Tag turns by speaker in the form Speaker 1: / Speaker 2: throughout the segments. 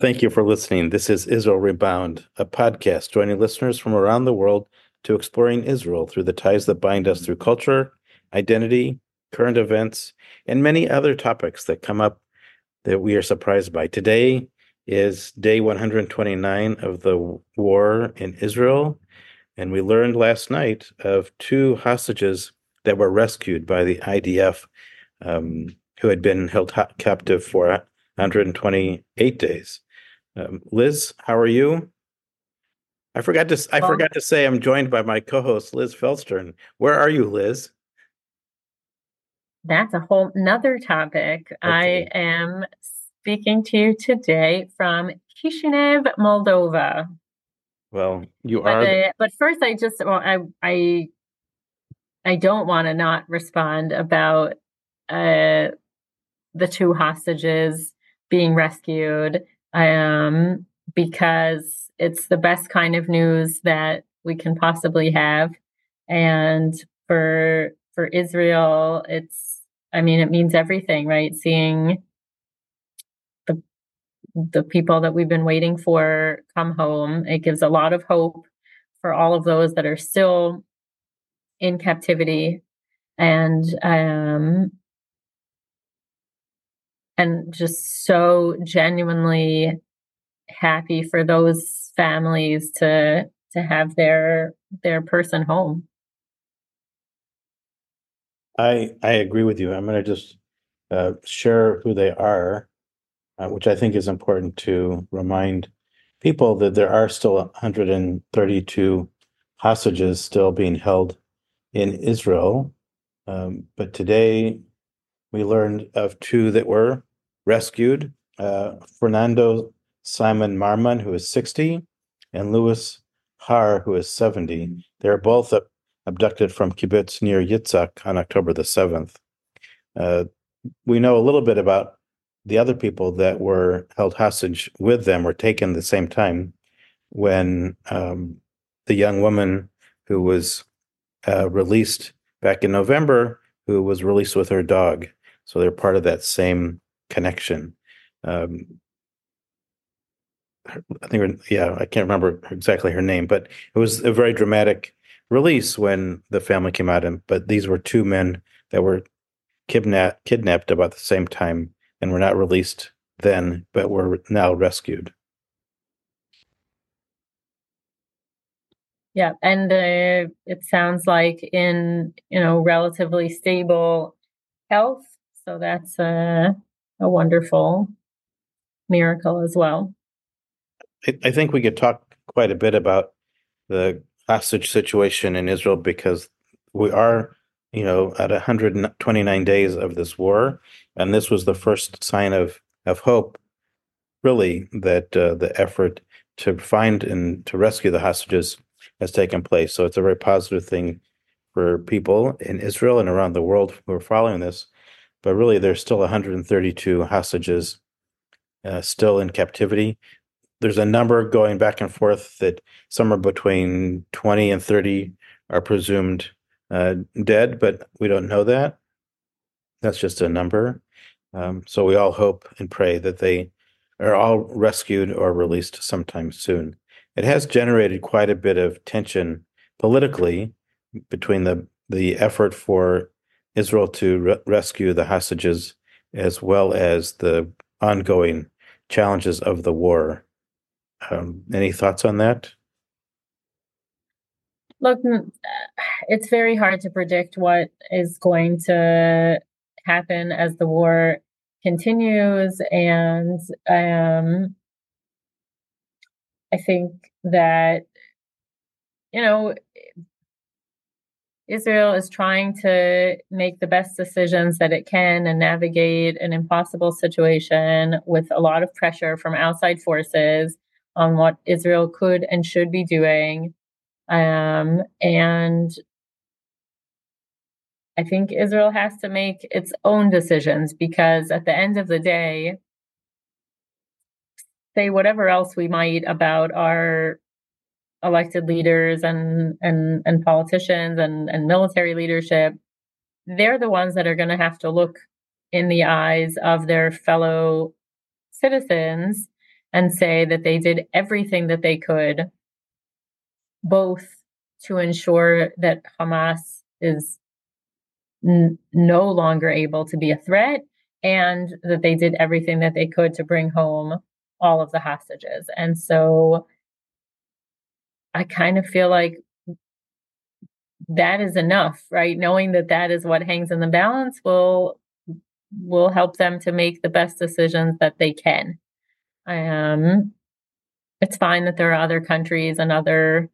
Speaker 1: Thank you for listening. This is Israel Rebound, a podcast joining listeners from around the world to exploring Israel through the ties that bind us through culture, identity, current events, and many other topics that come up that we are surprised by. Today is day 129 of the war in Israel, and we learned last night of two hostages that were rescued by the IDF um, who had been held captive for 128 days. Um, Liz, how are you? I forgot to I forgot to say I'm joined by my co-host Liz Feldstern. Where are you, Liz?
Speaker 2: That's a whole nother topic. Okay. I am speaking to you today from Kishinev, Moldova.
Speaker 1: Well, you
Speaker 2: but,
Speaker 1: are.
Speaker 2: Uh, but first, I just well, I I I don't want to not respond about uh, the two hostages being rescued um, because it's the best kind of news that we can possibly have. And for for Israel, it's I mean, it means everything, right? Seeing the the people that we've been waiting for come home. It gives a lot of hope for all of those that are still in captivity and um and just so genuinely happy for those families to to have their their person home.
Speaker 1: I I agree with you. I'm going to just uh, share who they are, uh, which I think is important to remind people that there are still 132 hostages still being held in Israel. Um, but today we learned of two that were rescued uh, Fernando Simon Marman, who is 60, and Louis Har, who is 70. They are both abducted from kibbutz Nir Yitzhak on October the 7th. Uh, we know a little bit about the other people that were held hostage with them were taken the same time when um, the young woman who was uh, released back in November, who was released with her dog. So they're part of that same connection. Um, I think, yeah, I can't remember exactly her name, but it was a very dramatic release when the family came out. And but these were two men that were kidnapped kidnapped about the same time and were not released then, but were now rescued.
Speaker 2: Yeah, and uh, it sounds like in you know relatively stable health, so that's a a wonderful miracle as well.
Speaker 1: I, I think we could talk quite a bit about the hostage situation in Israel because we are, you know, at 129 days of this war, and this was the first sign of of hope, really, that uh, the effort to find and to rescue the hostages has taken place. So it's a very positive thing for people in Israel and around the world who are following this. But really, there's still 132 hostages uh, still in captivity. There's a number going back and forth that somewhere between 20 and 30 are presumed uh, dead, but we don't know that. That's just a number. Um, so we all hope and pray that they are all rescued or released sometime soon it has generated quite a bit of tension politically between the the effort for Israel to re- rescue the hostages as well as the ongoing challenges of the war. Um, any thoughts on that?
Speaker 2: Look, it's very hard to predict what is going to happen as the war continues, and um, I think that, you know, Israel is trying to make the best decisions that it can and navigate an impossible situation with a lot of pressure from outside forces on what Israel could and should be doing. Um, and I think Israel has to make its own decisions because at the end of the day, say whatever else we might about our elected leaders and and and politicians and and military leadership they're the ones that are going to have to look in the eyes of their fellow citizens and say that they did everything that they could, both to ensure that Hamas is n- no longer able to be a threat and that they did everything that they could to bring home all of the hostages. And so I kind of feel like that is enough, right? Knowing that that is what hangs in the balance will will help them to make the best decisions that they can. Um, it's fine that there are other countries and other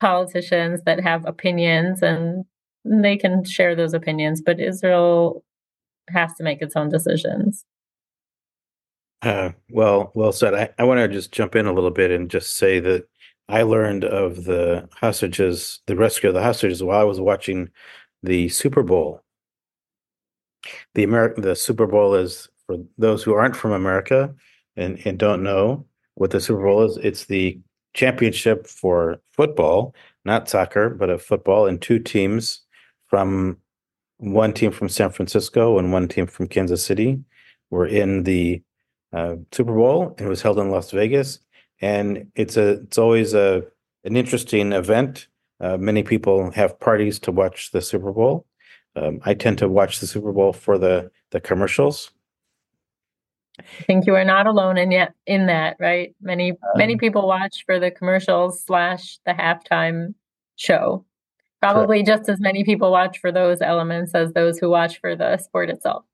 Speaker 2: politicians that have opinions and they can share those opinions, but Israel has to make its own decisions.
Speaker 1: Uh, well, well said. I, I want to just jump in a little bit and just say that I learned of the hostages, the rescue of the hostages, while I was watching the Super Bowl. The American, the Super Bowl is for those who aren't from America and, and don't know what the Super Bowl is. It's the championship for football, not soccer, but of football, and two teams from one team from San Francisco and one team from Kansas City were in the uh, Super Bowl. And it was held in Las Vegas, and it's a it's always a an interesting event. Uh, many people have parties to watch the Super Bowl. Um, I tend to watch the Super Bowl for the the commercials.
Speaker 2: I think you are not alone in yet in that, right? Many um, many people watch for the commercials slash the halftime show. Probably correct. just as many people watch for those elements as those who watch for the sport itself.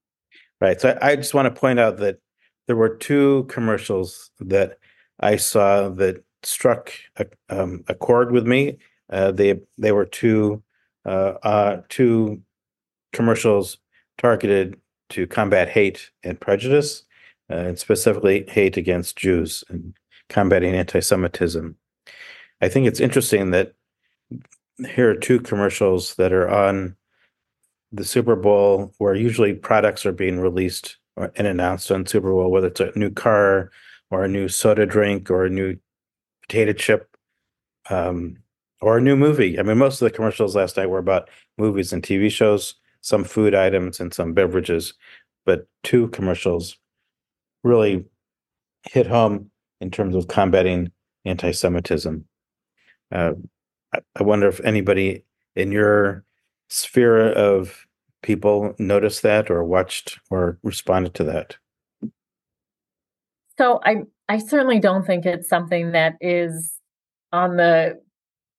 Speaker 1: Right. So I, I just want to point out that there were two commercials that I saw that struck a, um, a chord with me. Uh, they they were two uh, uh, two commercials targeted to combat hate and prejudice, uh, and specifically hate against Jews and combating anti-Semitism. I think it's interesting that here are two commercials that are on the Super Bowl where usually products are being released and announced on Super Bowl, whether it's a new car or a new soda drink or a new potato chip um, or a new movie. I mean, most of the commercials last night were about movies and TV shows, some food items and some beverages, but two commercials really hit home in terms of combating anti-Semitism. Uh, I wonder if anybody in your sphere of people noticed that or watched or responded to that.
Speaker 2: So I I certainly don't think it's something that is on the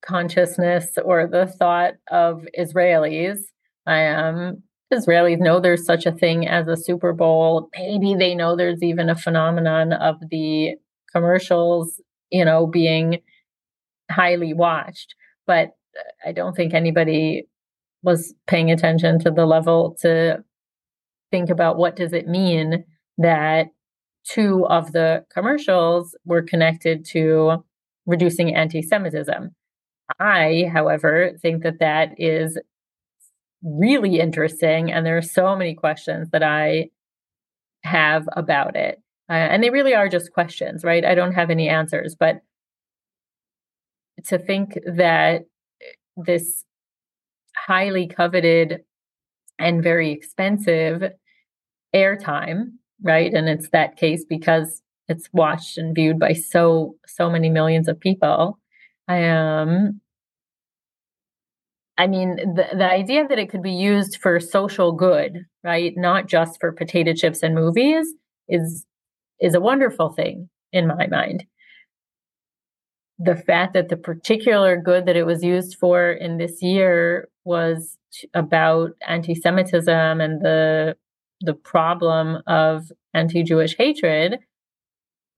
Speaker 2: consciousness or the thought of Israelis. I um Israelis know there's such a thing as a Super Bowl. Maybe they know there's even a phenomenon of the commercials, you know, being highly watched but I don't think anybody was paying attention to the level to think about what does it mean that two of the commercials were connected to reducing anti-Semitism. I, however, think that that is really interesting, and there are so many questions that I have about it. Uh, and they really are just questions, right? I don't have any answers, but to think that this highly coveted and very expensive airtime, right? And it's that case because it's watched and viewed by so so many millions of people. Um I mean, the, the idea that it could be used for social good, right? Not just for potato chips and movies is is a wonderful thing in my mind the fact that the particular good that it was used for in this year was about anti-Semitism and the the problem of anti-Jewish hatred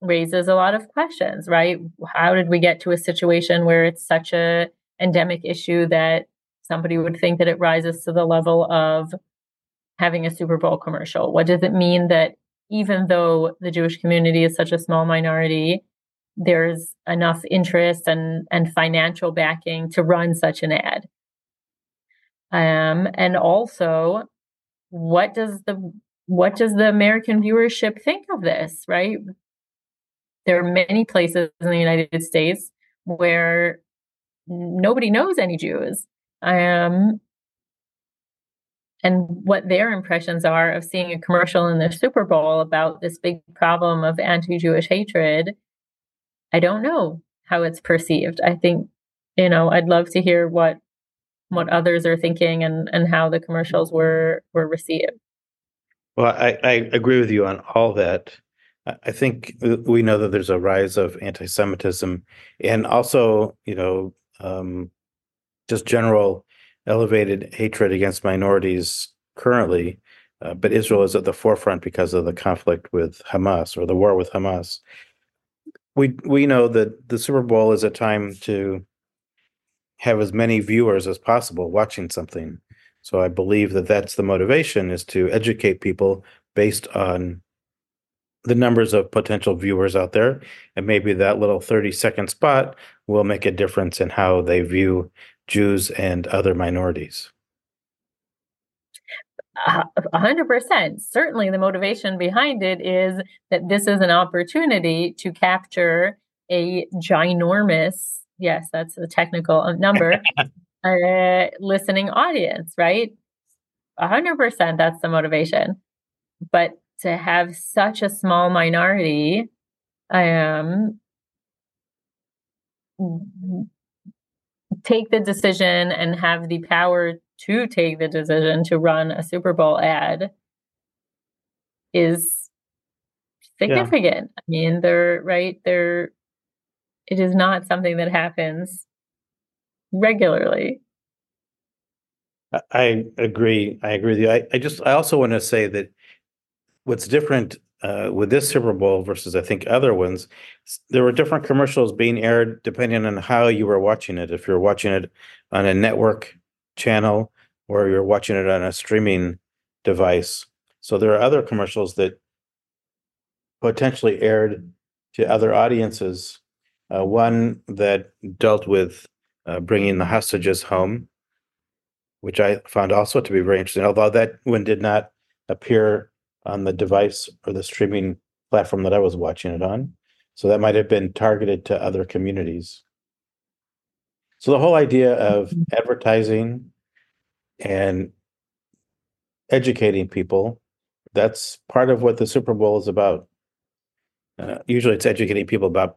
Speaker 2: raises a lot of questions, right? How did we get to a situation where it's such a endemic issue that somebody would think that it rises to the level of having a Super Bowl commercial? What does it mean that even though the Jewish community is such a small minority, there's enough interest and, and financial backing to run such an ad. Um, and also, what does the what does the American viewership think of this? Right, there are many places in the United States where nobody knows any Jews. Um, and what their impressions are of seeing a commercial in the Super Bowl about this big problem of anti-Jewish hatred, I don't know how it's perceived. I think, you know, I'd love to hear what what others are thinking and and how the commercials were were received.
Speaker 1: Well, I, I agree with you on all that. I think we know that there's a rise of anti-Semitism and also, you know, um, just general elevated hatred against minorities currently. Uh, but Israel is at the forefront because of the conflict with Hamas or the war with Hamas. We we know that the Super Bowl is a time to have as many viewers as possible watching something. So I believe that that's the motivation is to educate people based on the numbers of potential viewers out there and maybe that little 30 second spot will make a difference in how they view Jews and other minorities.
Speaker 2: Uh, a hundred percent. Certainly, the motivation behind it is that this is an opportunity to capture a ginormous, yes, that's the technical uh, number, uh, listening audience, right? A hundred percent. That's the motivation. But to have such a small minority, um, take the decision and have the power to take the decision to run a Super Bowl ad is significant. Yeah. I mean, they're right. They're it is not something that happens regularly.
Speaker 1: I agree. I agree with you. I, I just I also want to say that what's different uh, with this Super Bowl versus I think other ones, there were different commercials being aired depending on how you were watching it. If you're watching it on a network channel or you're watching it on a streaming device. So there are other commercials that potentially aired to other audiences. Uh, one that dealt with uh, bringing the hostages home, which I found also to be very interesting, although that one did not appear on the device or the streaming platform that I was watching it on. So that might have been targeted to other communities. So the whole idea of advertising and educating people, that's part of what the Super Bowl is about. Uh, usually it's educating people about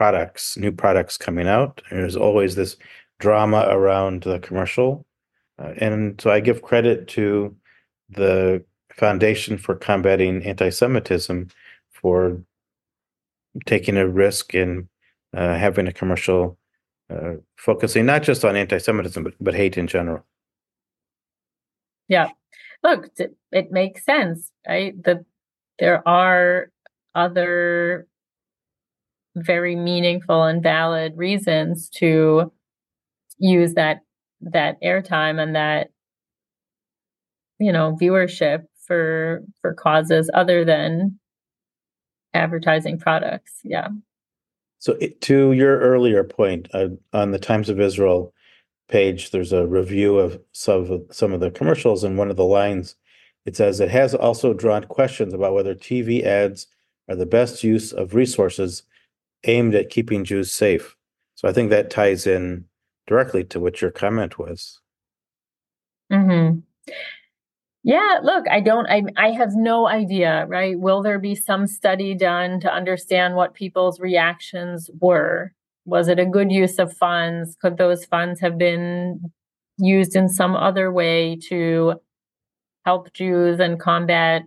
Speaker 1: products, new products coming out. There's always this drama around the commercial. Uh, and so I give credit to the Foundation for Combating Anti-Semitism for taking a risk in uh, having a commercial uh, focusing not just on anti-Semitism but, but hate in general.
Speaker 2: Yeah, look, it makes sense, right? That there are other very meaningful and valid reasons to use that that airtime and that you know viewership for for causes other than advertising products. Yeah.
Speaker 1: So it, to your earlier point uh, on the Times of Israel page, there's a review of some of some of the commercials, and one of the lines it says it has also drawn questions about whether TV ads are the best use of resources aimed at keeping Jews safe. So I think that ties in directly to what your comment was.
Speaker 2: Hmm. Yeah, look, I don't I I have no idea, right? Will there be some study done to understand what people's reactions were? Was it a good use of funds? Could those funds have been used in some other way to help Jews and combat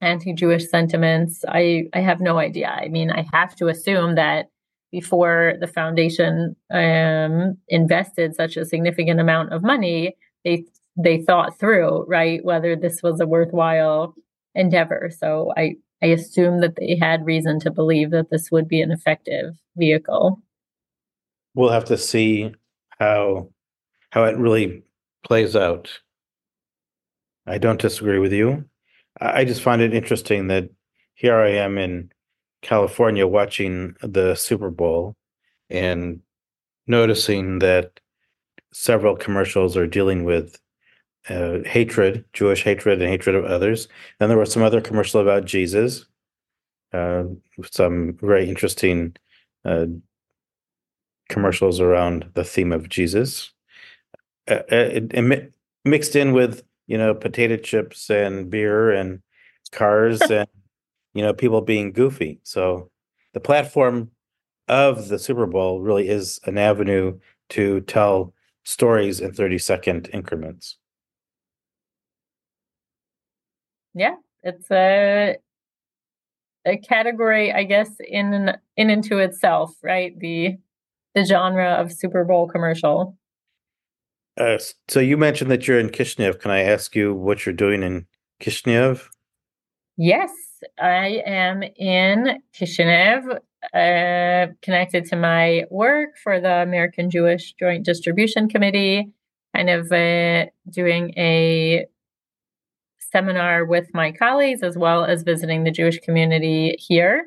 Speaker 2: anti-Jewish sentiments? I I have no idea. I mean, I have to assume that before the foundation um, invested such a significant amount of money, they they thought through, right, whether this was a worthwhile endeavor. So I I assume that they had reason to believe that this would be an effective vehicle.
Speaker 1: We'll have to see how how it really plays out. I don't disagree with you. I just find it interesting that here I am in California watching the Super Bowl and noticing that several commercials are dealing with uh, hatred, Jewish hatred, and hatred of others. Then there was some other commercial about Jesus, uh, some very interesting uh, commercials around the theme of Jesus, uh, uh, it, it, mixed in with you know, potato chips and beer and cars and you know, people being goofy. So the platform of the Super Bowl really is an avenue to tell stories in 30 second increments.
Speaker 2: Yeah, it's a a category, I guess, in in into itself, right? The the genre of Super Bowl commercial.
Speaker 1: Uh, so you mentioned that you're in Kishinev. Can I ask you what you're doing in Kishinev?
Speaker 2: Yes, I am in Kishinev, uh, connected to my work for the American Jewish Joint Distribution Committee, kind of uh, doing a seminar with my colleagues as well as visiting the Jewish community here.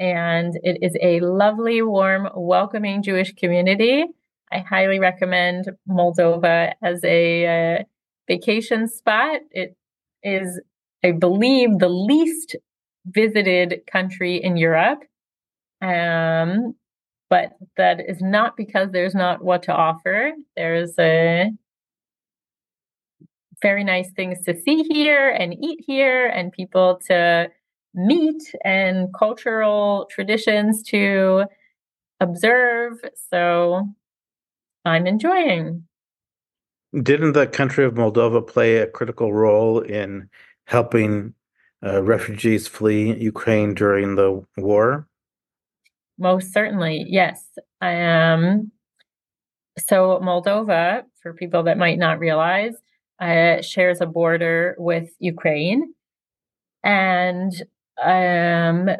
Speaker 2: And it is a lovely, warm, welcoming Jewish community. I highly recommend Moldova as a uh, vacation spot. It is, I believe, the least visited country in Europe. Um, but that is not because there's not what to offer. There's a very nice things to see here and eat here and people to meet and cultural traditions to observe. So I'm enjoying.
Speaker 1: Didn't the country of Moldova play a critical role in helping uh, refugees flee Ukraine during the war?
Speaker 2: Most certainly, yes. Um, so Moldova, for people that might not realize, uh, shares a border with Ukraine. And um,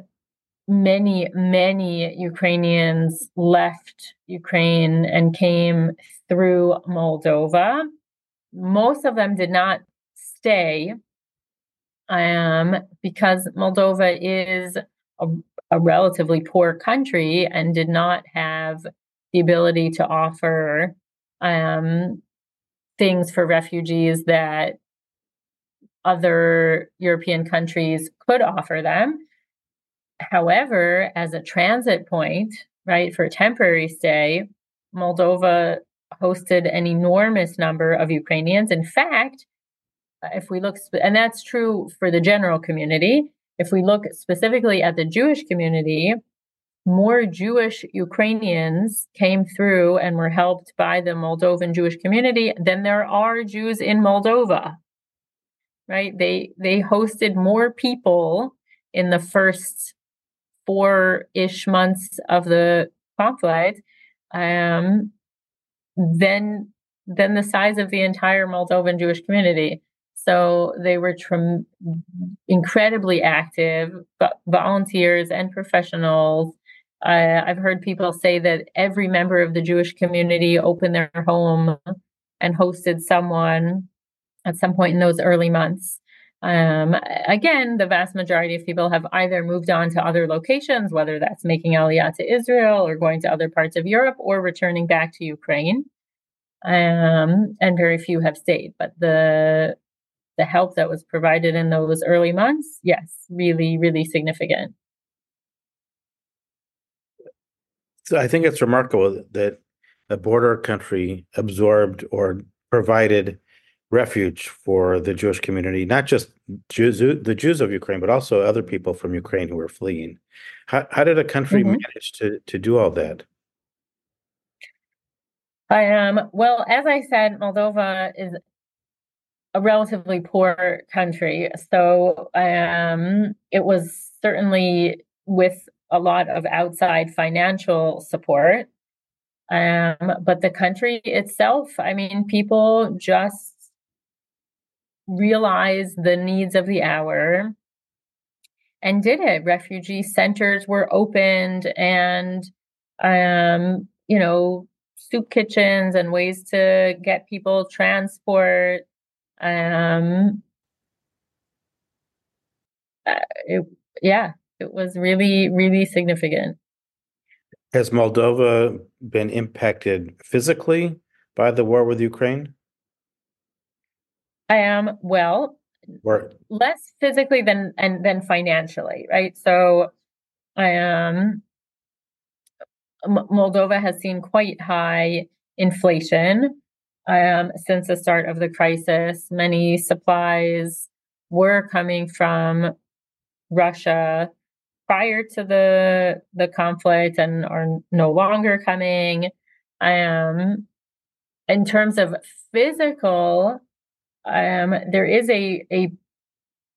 Speaker 2: many, many Ukrainians left Ukraine and came through Moldova. Most of them did not stay um, because Moldova is a, a relatively poor country and did not have the ability to offer um, things for refugees that other European countries could offer them. However, as a transit point, right, for a temporary stay, Moldova hosted an enormous number of Ukrainians. In fact, uh, if we look, and that's true for the general community, if we look specifically at the Jewish community, more Jewish Ukrainians came through and were helped by the Moldovan Jewish community than there are Jews in Moldova. Right? They they hosted more people in the first four-ish months of the conflict um, than than the size of the entire Moldovan Jewish community. So they were tr- incredibly active, volunteers and professionals uh, I've heard people say that every member of the Jewish community opened their home and hosted someone at some point in those early months. Um, again, the vast majority of people have either moved on to other locations, whether that's making Aliyah to Israel or going to other parts of Europe or returning back to Ukraine. Um, and very few have stayed. But the the help that was provided in those early months, yes, really, really significant.
Speaker 1: So I think it's remarkable that a border country absorbed or provided refuge for the Jewish community, not just Jews, the Jews of Ukraine, but also other people from Ukraine who were fleeing. How, how did a country mm-hmm. manage to, to do all that?
Speaker 2: I um well, as I said, Moldova is a relatively poor country, so um it was certainly with a lot of outside financial support. Um, but the country itself, I mean, people just realized the needs of the hour and did it. Refugee centers were opened and, um, you know, soup kitchens and ways to get people transport. Um, uh, it, yeah, it was really, really significant.
Speaker 1: Has Moldova been impacted physically by the war with Ukraine?
Speaker 2: I am well, or, less physically than and than financially, right? So, I am. Moldova has seen quite high inflation. um, since the start of the crisis. Many supplies were coming from Russia prior to the the conflict and are no longer coming. Um, in terms of physical, um, there is a a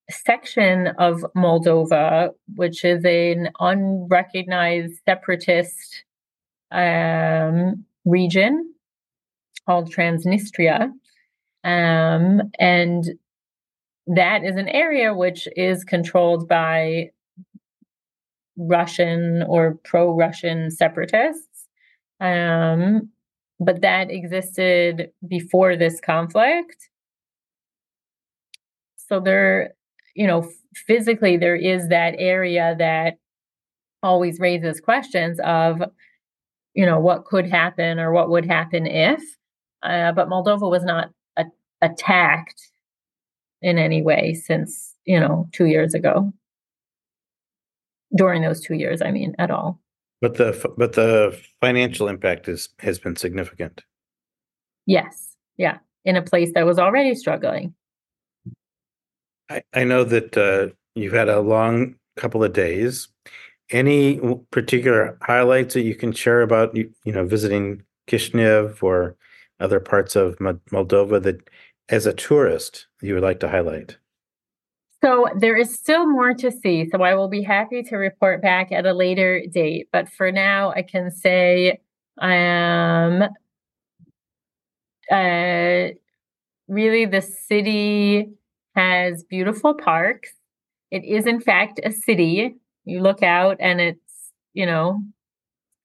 Speaker 2: section of Moldova, which is an unrecognized separatist um, region called Transnistria. Um, and that is an area which is controlled by Russian or pro Russian separatists. Um, but that existed before this conflict. So there, you know, physically, there is that area that always raises questions of, you know, what could happen or what would happen if. Uh, but Moldova was not a- attacked in any way since, you know, two years ago. During those two years, I mean, at all.
Speaker 1: But the but the financial impact is has been significant.
Speaker 2: Yes, yeah, in a place that was already struggling.
Speaker 1: I, I know that uh, you've had a long couple of days. Any particular highlights that you can share about you, you know visiting Kishinev or other parts of Moldova that, as a tourist, you would like to highlight?
Speaker 2: So there is still more to see. So I will be happy to report back at a later date. But for now, I can say I am um, uh, really the city has beautiful parks. It is, in fact, a city. You look out and it's, you know,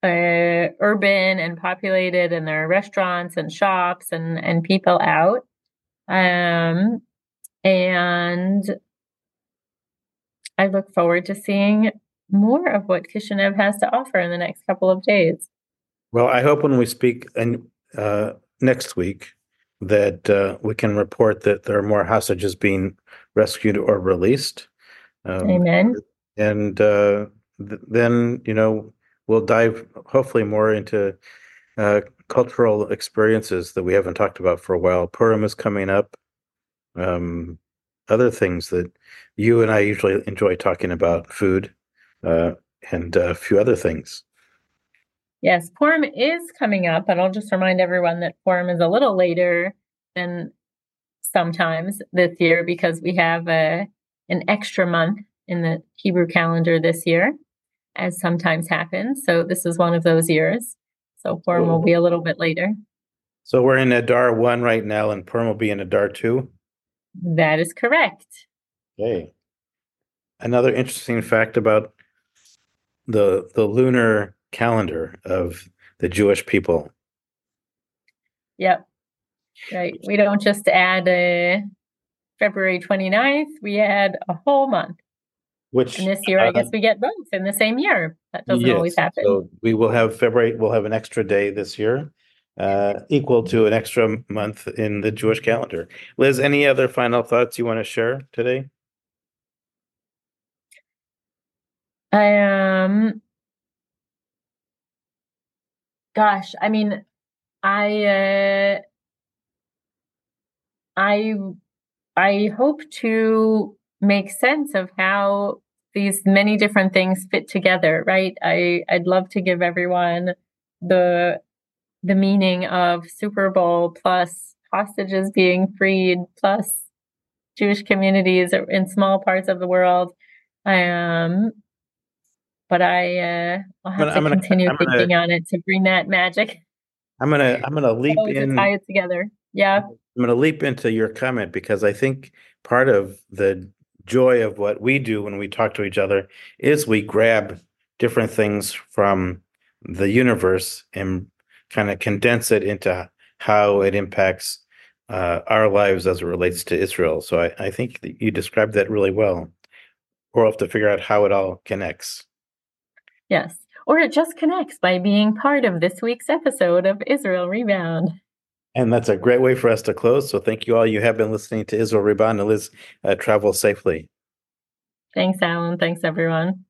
Speaker 2: uh, urban and populated, and there are restaurants and shops and, and people out. Um, and I look forward to seeing more of what Kishinev has to offer in the next couple of days.
Speaker 1: Well, I hope when we speak and uh, next week that uh, we can report that there are more hostages being rescued or released.
Speaker 2: Um, Amen.
Speaker 1: And uh, th- then you know we'll dive hopefully more into uh, cultural experiences that we haven't talked about for a while. Purim is coming up. Um, other things that you and I usually enjoy talking about food uh, and a few other things.
Speaker 2: Yes, Purim is coming up, but I'll just remind everyone that Purim is a little later than sometimes this year because we have a, an extra month in the Hebrew calendar this year, as sometimes happens. So this is one of those years. So Purim will be a little bit later.
Speaker 1: So we're in Adar 1 right now, and Purim will be in Adar 2?
Speaker 2: That is correct.
Speaker 1: Okay. Another interesting fact about the the lunar calendar of the Jewish people.
Speaker 2: Yep. Right. We don't just add a February 29th, we add a whole month.
Speaker 1: Which
Speaker 2: and this year, uh, I guess we get both in the same year. That doesn't yes, always happen. So
Speaker 1: we will have February, we'll have an extra day this year uh, equal to an extra month in the Jewish calendar. Liz, any other final thoughts you want to share today?
Speaker 2: Um, gosh, I mean, I, uh, I, I hope to make sense of how these many different things fit together, right? I, I'd love to give everyone the the meaning of Super Bowl plus hostages being freed plus Jewish communities in small parts of the world. Um, but I uh, I'll have to continue gonna, thinking gonna, on it to bring that magic.
Speaker 1: I'm gonna I'm gonna leap in
Speaker 2: tie it together. Yeah.
Speaker 1: I'm gonna leap into your comment because I think part of the joy of what we do when we talk to each other is we grab different things from the universe and kind of condense it into how it impacts uh, our lives as it relates to Israel. So I, I think you described that really well. We'll have to figure out how it all connects.
Speaker 2: Yes. Or it just connects by being part of this week's episode of Israel Rebound.
Speaker 1: And that's a great way for us to close. So thank you all. You have been listening to Israel Rebound. And Liz, uh, travel safely.
Speaker 2: Thanks, Alan. Thanks, everyone.